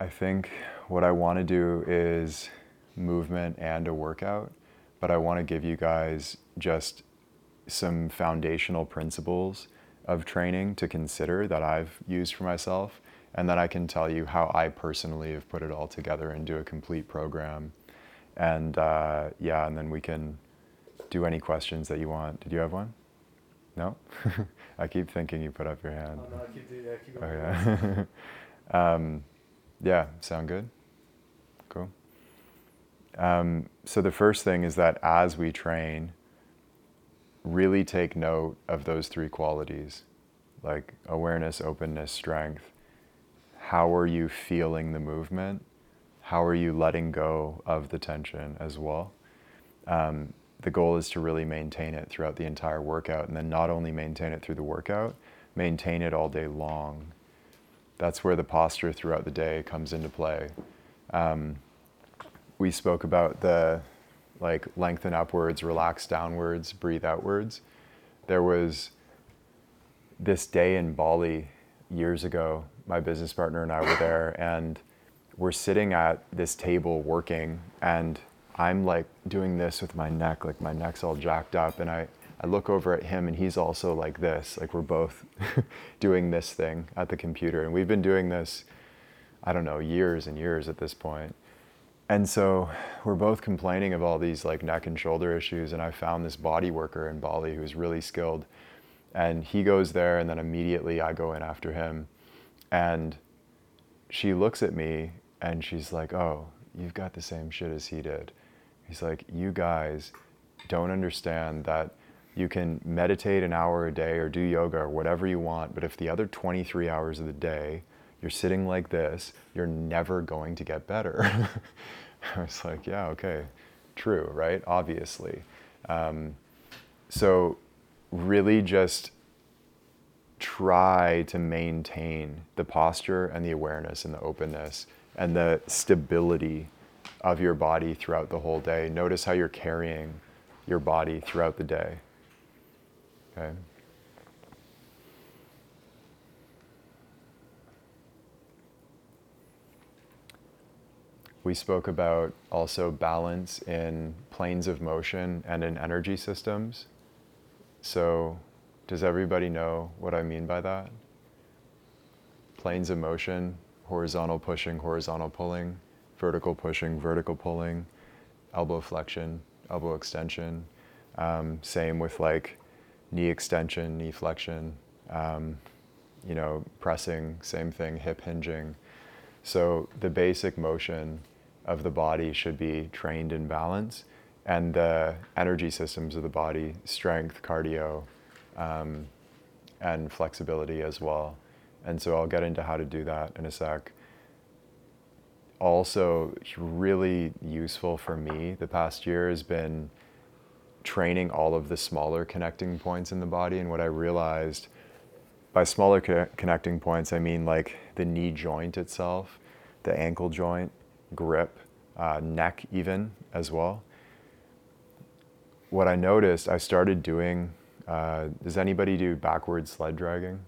I think what I want to do is movement and a workout, but I want to give you guys just some foundational principles of training to consider that I've used for myself. And then I can tell you how I personally have put it all together and do a complete program. And uh, yeah, and then we can do any questions that you want. Did you have one? No? I keep thinking you put up your hand. Oh, no, I keep, yeah, keep Oh, yeah. yeah, sound good? Cool. Um, so the first thing is that as we train, really take note of those three qualities like awareness, openness, strength. How are you feeling the movement? How are you letting go of the tension as well? Um, the goal is to really maintain it throughout the entire workout and then not only maintain it through the workout, maintain it all day long. That's where the posture throughout the day comes into play. Um, we spoke about the like lengthen upwards, relax downwards, breathe outwards. There was this day in Bali years ago. My business partner and I were there, and we're sitting at this table working, and I'm like doing this with my neck, like my neck's all jacked up, and I, I look over at him, and he's also like this, like we're both doing this thing at the computer, and we've been doing this, I don't know, years and years at this point. and so we're both complaining of all these like neck and shoulder issues. And i found this body worker in bali who's really skilled. And he goes there and then immediately i go in after him. And she looks at me and she's like oh you've got the same shit as he did. He's like you guys don't understand that you can meditate an hour a day or do yoga or whatever you want but if the other 23 hours of the day you're sitting like this, you're never going to get better. I was like, yeah, okay, true, right? Obviously. Um, so, really just try to maintain the posture and the awareness and the openness and the stability of your body throughout the whole day. Notice how you're carrying your body throughout the day. Okay. we spoke about also balance in planes of motion and in energy systems. So, does everybody know what I mean by that? Planes of motion, horizontal pushing, horizontal pulling, vertical pushing, vertical pulling, elbow flexion, elbow extension. Um, same with like knee extension, knee flexion, um, you know, pressing, same thing, hip hinging. So the basic motion of the body should be trained in balance, and the energy systems of the body, strength, cardio, um, and flexibility as well. And so I'll get into how to do that in a sec. Also, really useful for me the past year has been training all of the smaller connecting points in the body. And what I realized by smaller co- connecting points, I mean like the knee joint itself, the ankle joint, grip, uh, neck even as well. What I noticed, I started doing. Uh, does anybody do backward sled dragging?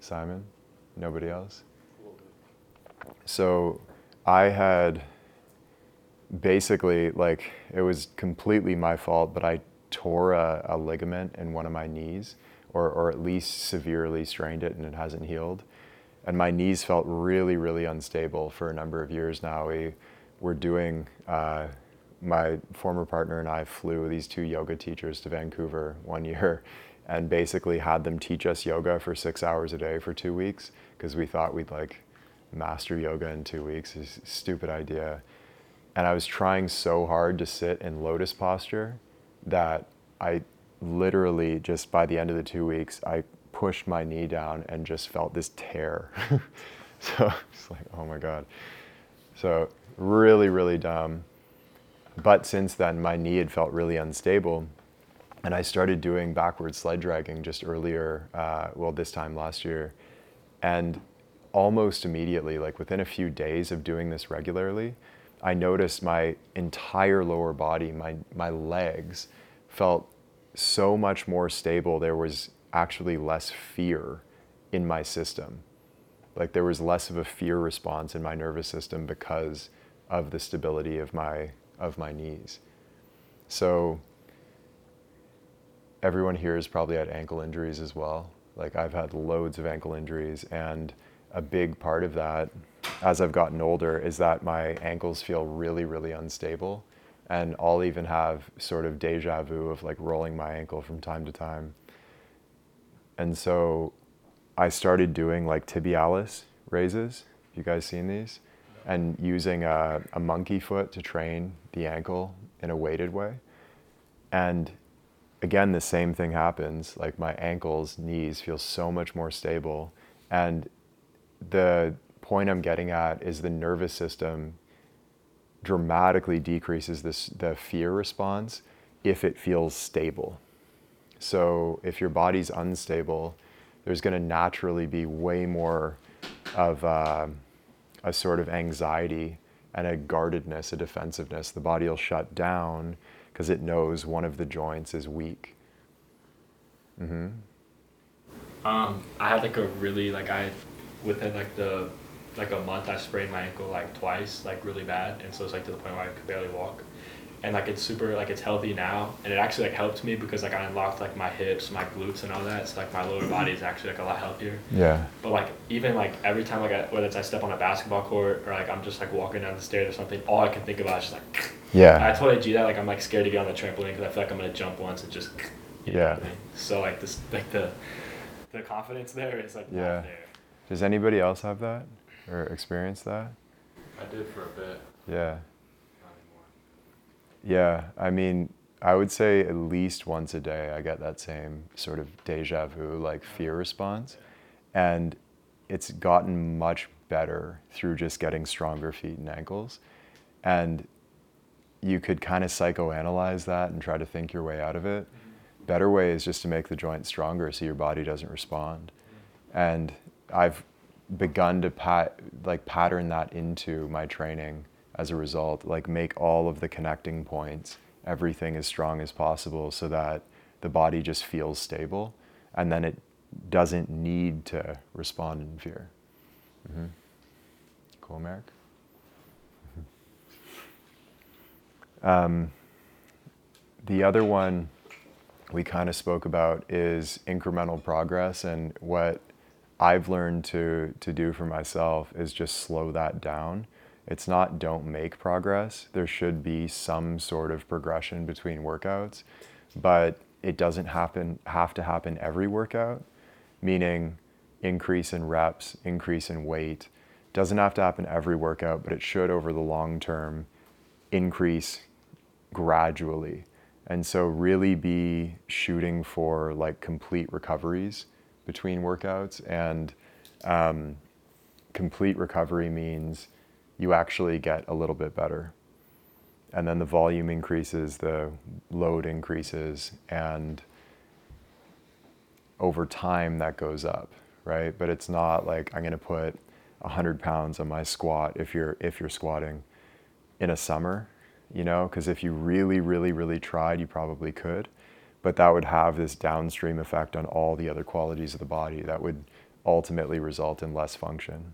Simon? Nobody else? So I had basically, like, it was completely my fault, but I tore a, a ligament in one of my knees, or, or at least severely strained it, and it hasn't healed and my knees felt really, really unstable for a number of years now. We were doing, uh, my former partner and I flew these two yoga teachers to Vancouver one year and basically had them teach us yoga for six hours a day for two weeks because we thought we'd like master yoga in two weeks. It's a stupid idea. And I was trying so hard to sit in lotus posture that I literally just by the end of the two weeks, I pushed my knee down and just felt this tear. so it's like, oh my God. So really, really dumb. But since then, my knee had felt really unstable. And I started doing backward sled dragging just earlier, uh, well, this time last year. And almost immediately, like within a few days of doing this regularly, I noticed my entire lower body, my, my legs, felt so much more stable. There was actually less fear in my system. Like there was less of a fear response in my nervous system because of the stability of my of my knees. So everyone here has probably had ankle injuries as well. Like I've had loads of ankle injuries and a big part of that as I've gotten older is that my ankles feel really really unstable and I'll even have sort of deja vu of like rolling my ankle from time to time. And so I started doing like tibialis raises. You guys seen these? And using a, a monkey foot to train the ankle in a weighted way. And again, the same thing happens. Like my ankles, knees feel so much more stable. And the point I'm getting at is the nervous system dramatically decreases this, the fear response if it feels stable. So if your body's unstable, there's going to naturally be way more of uh, a sort of anxiety and a guardedness, a defensiveness. The body will shut down because it knows one of the joints is weak. Mm-hmm. Um, I had like a really like I within like the like a month I sprained my ankle like twice like really bad and so it's like to the point where I could barely walk and like it's super like it's healthy now and it actually like helped me because like I unlocked like my hips, my glutes and all that. So like my lower mm-hmm. body is actually like a lot healthier. Yeah. But like even like every time like I, whether it's I step on a basketball court or like I'm just like walking down the stairs or something, all I can think about is just like. Yeah. I told AG that like I'm like scared to get on the trampoline because I feel like I'm gonna jump once and just. yeah. I mean? So like this like the, the confidence there is like yeah. Does anybody else have that or experience that? I did for a bit. Yeah. Yeah, I mean, I would say at least once a day I get that same sort of deja vu, like fear response. And it's gotten much better through just getting stronger feet and ankles. And you could kind of psychoanalyze that and try to think your way out of it. Mm-hmm. Better way is just to make the joint stronger so your body doesn't respond. Mm-hmm. And I've begun to pat, like pattern that into my training as a result, like make all of the connecting points, everything as strong as possible so that the body just feels stable and then it doesn't need to respond in fear. Mm-hmm. Cool, Merrick? Um, the other one we kind of spoke about is incremental progress and what I've learned to, to do for myself is just slow that down it's not don't make progress. There should be some sort of progression between workouts, but it doesn't happen have to happen every workout, meaning increase in reps, increase in weight. Doesn't have to happen every workout, but it should over the long term increase gradually. And so really be shooting for like complete recoveries between workouts and um, complete recovery means you actually get a little bit better. And then the volume increases, the load increases, and over time that goes up, right? But it's not like I'm to put 100 pounds on my squat if you're if you're squatting in a summer, you know, because if you really, really, really tried, you probably could, but that would have this downstream effect on all the other qualities of the body that would ultimately result in less function.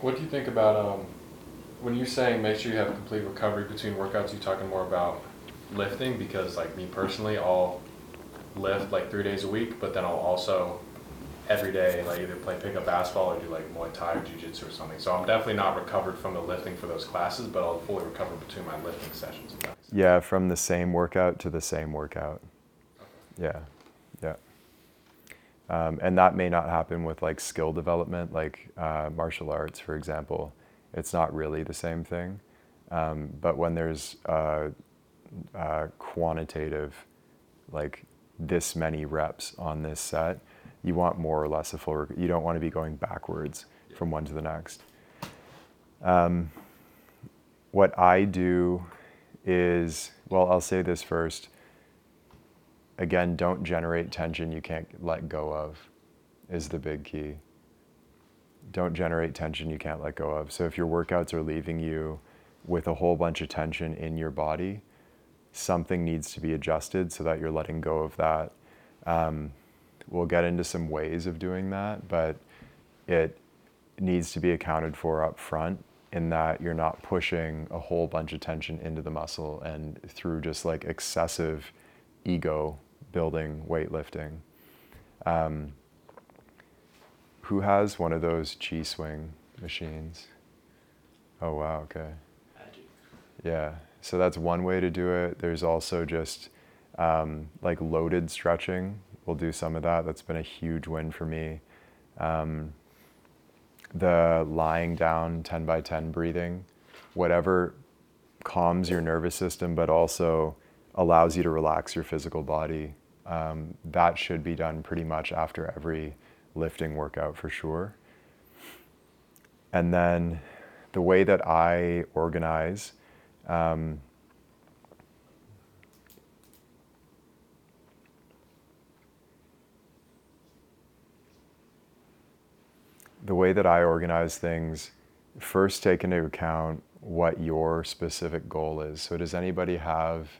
What do you think about um, when you're saying make sure you have complete recovery between workouts, You're talking more about lifting because like me personally, I'll lift like three days a week, but then I'll also every day like either play pickup basketball or do like Muay Thai or Jiu Jitsu or something. So I'm definitely not recovered from the lifting for those classes, but I'll fully recover between my lifting sessions. Yeah, from the same workout to the same workout. Yeah, yeah. Um, and that may not happen with like skill development, like uh, martial arts, for example it's not really the same thing. Um, but when there's a, a quantitative, like this many reps on this set, you want more or less a full. You don't want to be going backwards from one to the next. Um, what I do is, well, I'll say this first. Again, don't generate tension you can't let go of, is the big key don't generate tension you can't let go of. So if your workouts are leaving you with a whole bunch of tension in your body, something needs to be adjusted so that you're letting go of that. Um, we'll get into some ways of doing that, but it needs to be accounted for up front in that you're not pushing a whole bunch of tension into the muscle and through just like excessive ego building weightlifting. Um, who has one of those chi swing machines? Oh, wow, okay. Yeah, so that's one way to do it. There's also just um, like loaded stretching. We'll do some of that. That's been a huge win for me. Um, the lying down 10 by 10 breathing, whatever calms your nervous system, but also allows you to relax your physical body. Um, that should be done pretty much after every lifting workout for sure. And then the way that I organize, um, the way that I organize things, first take into account what your specific goal is. So does anybody have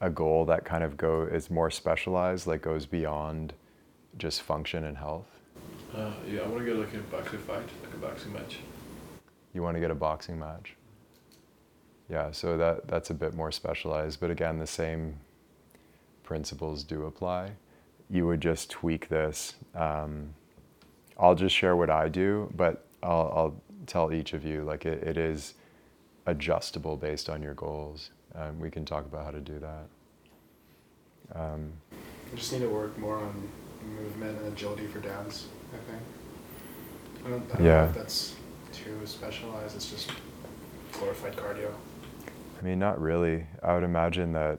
a goal that kind of go is more specialized, like goes beyond just function and health? Uh, yeah, I want to get like a boxing fight, like a boxing match. You want to get a boxing match? Yeah, so that that's a bit more specialized, but again, the same principles do apply. You would just tweak this. Um, I'll just share what I do, but I'll, I'll tell each of you like it, it is adjustable based on your goals. Um, we can talk about how to do that. Um, I just need to work more on movement and agility for dance. I think. I don't, I don't Yeah. know if that's too specialized, it's just glorified cardio. I mean, not really. I would imagine that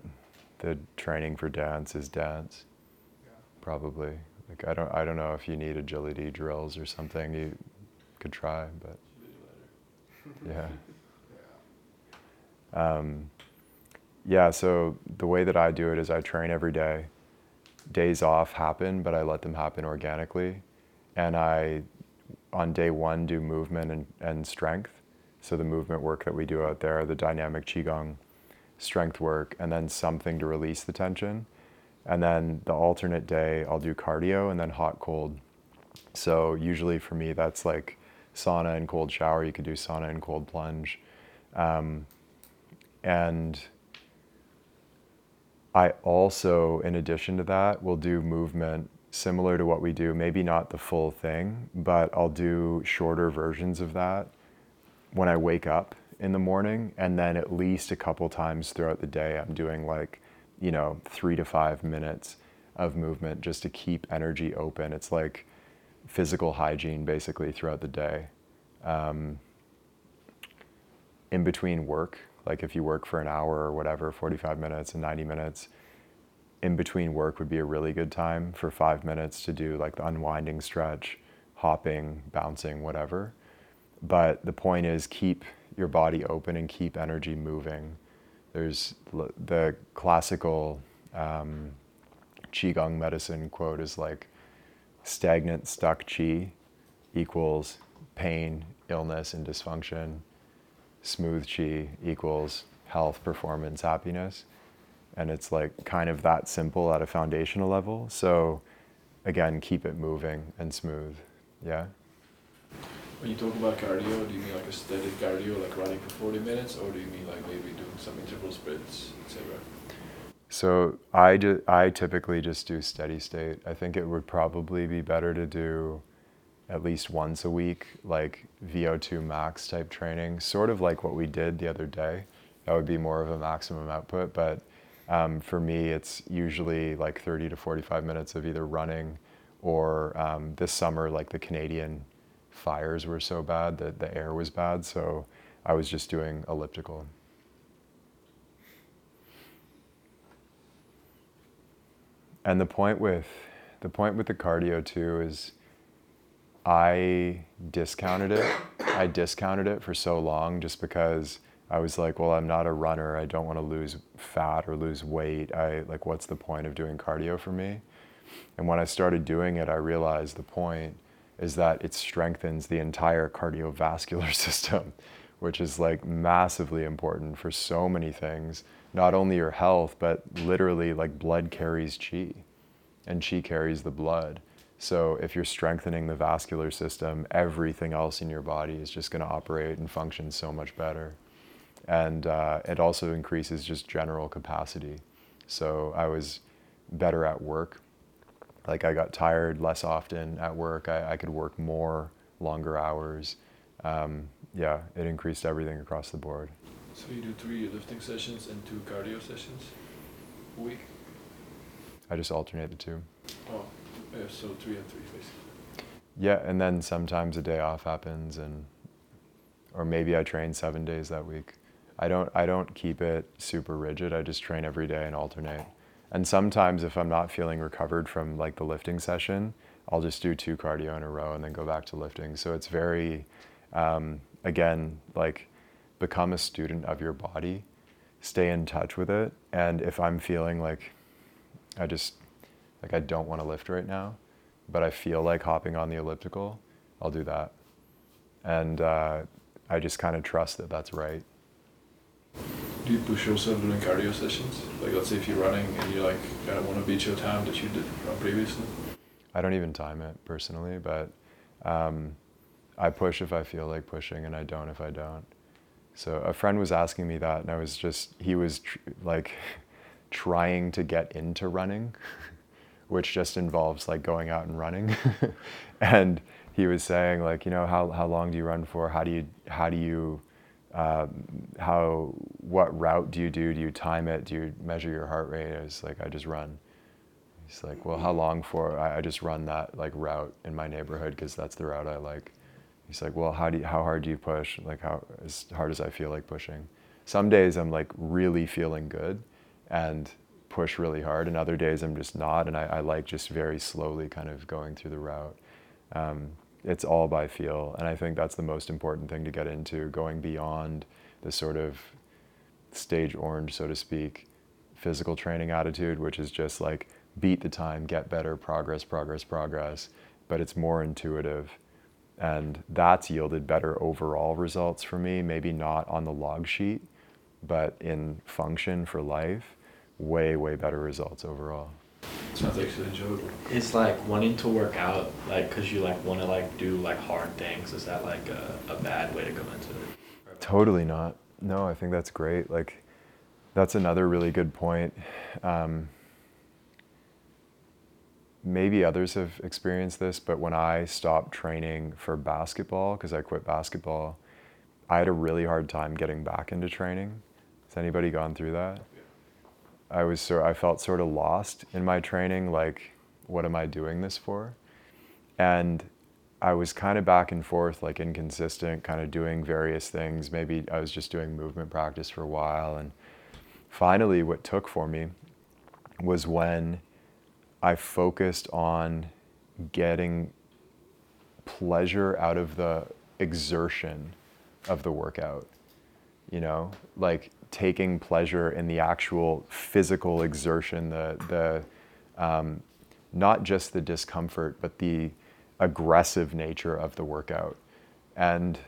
the training for dance is dance, Yeah. probably. Like I don't, I don't know if you need agility drills or something. You could try, but yeah. Um, yeah, so the way that I do it is I train every day. Days off happen, but I let them happen organically. And I, on day one, do movement and, and strength. So the movement work that we do out there, the dynamic Qigong strength work, and then something to release the tension. And then the alternate day, I'll do cardio and then hot cold. So usually for me, that's like sauna and cold shower. You could do sauna and cold plunge. Um, and I also, in addition to that, will do movement similar to what we do, maybe not the full thing, but I'll do shorter versions of that when I wake up in the morning. And then at least a couple times throughout the day, I'm doing like, you know, three to five minutes of movement just to keep energy open. It's like physical hygiene basically throughout the day. Um, in between work, like if you work for an hour or whatever, 45 minutes and 90 minutes, in between work would be a really good time for five minutes to do like the unwinding stretch, hopping, bouncing, whatever. But the point is, keep your body open and keep energy moving. There's the classical um, Qigong medicine quote is like stagnant, stuck Qi equals pain, illness, and dysfunction smooth chi equals health, performance, happiness. And it's like kind of that simple at a foundational level. So again, keep it moving and smooth. Yeah. When you talk about cardio, do you mean like a steady cardio, like running for 40 minutes, or do you mean like maybe doing some interval sprints, etc.? So I, do, I typically just do steady state. I think it would probably be better to do at least once a week, like VO2 max type training, sort of like what we did the other day. That would be more of a maximum output. But um, for me, it's usually like 30 to 45 minutes of either running or um, this summer, like the Canadian fires were so bad that the air was bad. So I was just doing elliptical. And the point with the point with the cardio too is I discounted it. I discounted it for so long just because I was like, well, I'm not a runner. I don't want to lose fat or lose weight. I like what's the point of doing cardio for me? And when I started doing it, I realized the point is that it strengthens the entire cardiovascular system, which is like massively important for so many things, not only your health, but literally like blood carries chi and chi carries the blood. So if you're strengthening the vascular system, everything else in your body is just going to operate and function so much better. And uh, it also increases just general capacity. So I was better at work. Like I got tired less often at work. I, I could work more, longer hours. Um, yeah, it increased everything across the board. So you do three lifting sessions and two cardio sessions a week? I just alternate the two. Oh, yeah, so three and three basically. Yeah, and then sometimes a day off happens, and or maybe I train seven days that week. I don't I don't keep it super rigid. I just train every day and alternate. And sometimes if I'm not feeling recovered from like the lifting session, I'll just do two cardio in a row and then go back to lifting. So it's very, um, again, like become a student of your body, stay in touch with it, and if I'm feeling like I just like I don't want to lift right now, but I feel like hopping on the elliptical, I'll do that. And uh, I just kind of trust that that's right. Do you push yourself during cardio sessions? Like, let's say if you're running and you like kind of want to beat your time that you did previously. I don't even time it personally, but um, I push if I feel like pushing, and I don't if I don't. So a friend was asking me that, and I was just he was tr- like trying to get into running, which just involves like going out and running, and he was saying like you know how how long do you run for? How do you how do you uh, how what route do you do? Do you time it? Do you measure your heart rate? I was like I just run. He's like, well, how long for? I, I just run that like route in my neighborhood because that's the route I like. He's like, well, how do you, how hard do you push? Like how as hard as I feel like pushing. Some days I'm like really feeling good, and push really hard, and other days I'm just not, and I, I like just very slowly kind of going through the route. Um, it's all by feel, and I think that's the most important thing to get into, going beyond the sort of stage orange, so to speak, physical training attitude, which is just like beat the time, get better, progress, progress, progress, but it's more intuitive. And that's yielded better overall results for me, maybe not on the log sheet, but in function for life, way, way better results overall. Sounds actually enjoyable. Is like wanting to work out, like, cause you like want to like do like hard things. Is that like a, a bad way to go into it? Totally not. No, I think that's great. Like, that's another really good point. Um, maybe others have experienced this, but when I stopped training for basketball, because I quit basketball, I had a really hard time getting back into training. Has anybody gone through that? I was so I felt sort of lost in my training, like, what am I doing this for? And I was kind of back and forth, like inconsistent, kind of doing various things. Maybe I was just doing movement practice for a while. And finally, what took for me was when I focused on getting pleasure out of the exertion of the workout. You know, like taking pleasure in the actual physical exertion, the the um, not just the discomfort, but the aggressive nature of the workout. And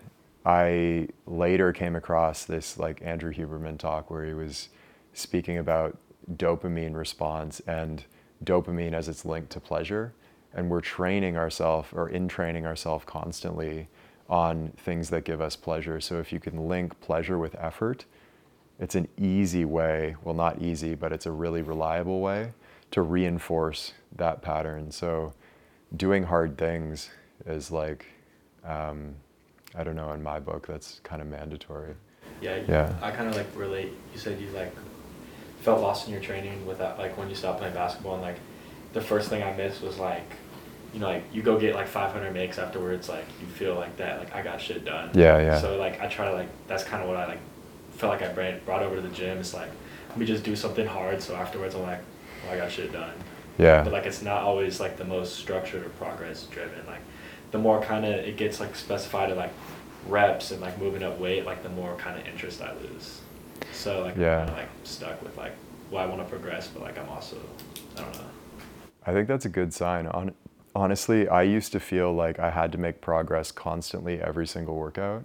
I later came across this like Andrew Huberman talk where he was speaking about dopamine response and dopamine as it's linked to pleasure. And we're training ourselves or in training ourselves constantly on things that give us pleasure. So if you can link pleasure with effort, it's an easy way, well, not easy, but it's a really reliable way to reinforce that pattern. So doing hard things is like, um, I don't know, in my book, that's kind of mandatory. Yeah. Yeah. I kind of like relate. You said you like felt lost in your training with that, like when you stopped playing basketball, and like the first thing I missed was like, you know, like you go get like 500 makes afterwards, like you feel like that, like I got shit done. Yeah, yeah. So like I try to like that's kind of what I like felt like I brought brought over to the gym. It's like let me just do something hard, so afterwards I'm like, well, I got shit done. Yeah. But like it's not always like the most structured or progress driven. Like the more kind of it gets like specified at like reps and like moving up weight, like the more kind of interest I lose. So like Yeah. I'm like stuck with like well I want to progress, but like I'm also I don't know. I think that's a good sign. Hon- honestly, I used to feel like I had to make progress constantly every single workout.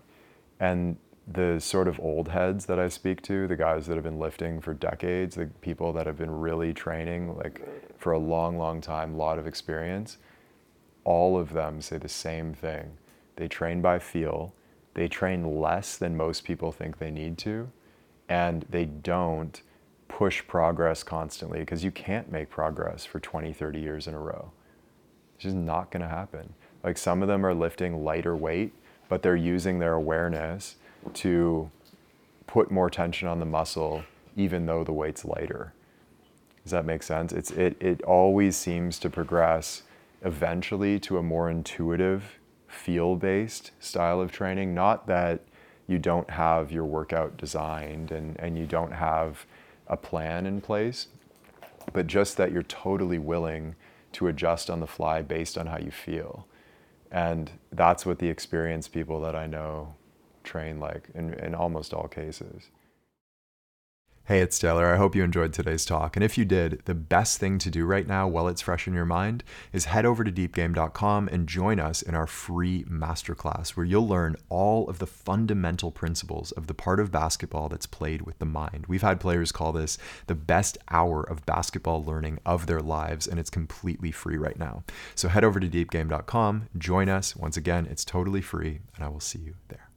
And the sort of old heads that I speak to, the guys that have been lifting for decades, the people that have been really training like for a long, long time, a lot of experience, all of them say the same thing. They train by feel, they train less than most people think they need to, and they don't push progress constantly because you can't make progress for 20, 30 years in a row. It's just not going to happen. Like some of them are lifting lighter weight, but they're using their awareness to put more tension on the muscle even though the weight's lighter. Does that make sense? It's, it, it always seems to progress eventually to a more intuitive, feel based style of training. Not that you don't have your workout designed and, and you don't have a plan in place, but just that you're totally willing to adjust on the fly based on how you feel. And that's what the experienced people that I know train like in, in almost all cases. Hey, it's Taylor. I hope you enjoyed today's talk. And if you did, the best thing to do right now while it's fresh in your mind is head over to deepgame.com and join us in our free masterclass where you'll learn all of the fundamental principles of the part of basketball that's played with the mind. We've had players call this the best hour of basketball learning of their lives, and it's completely free right now. So head over to deepgame.com, join us. Once again, it's totally free, and I will see you there.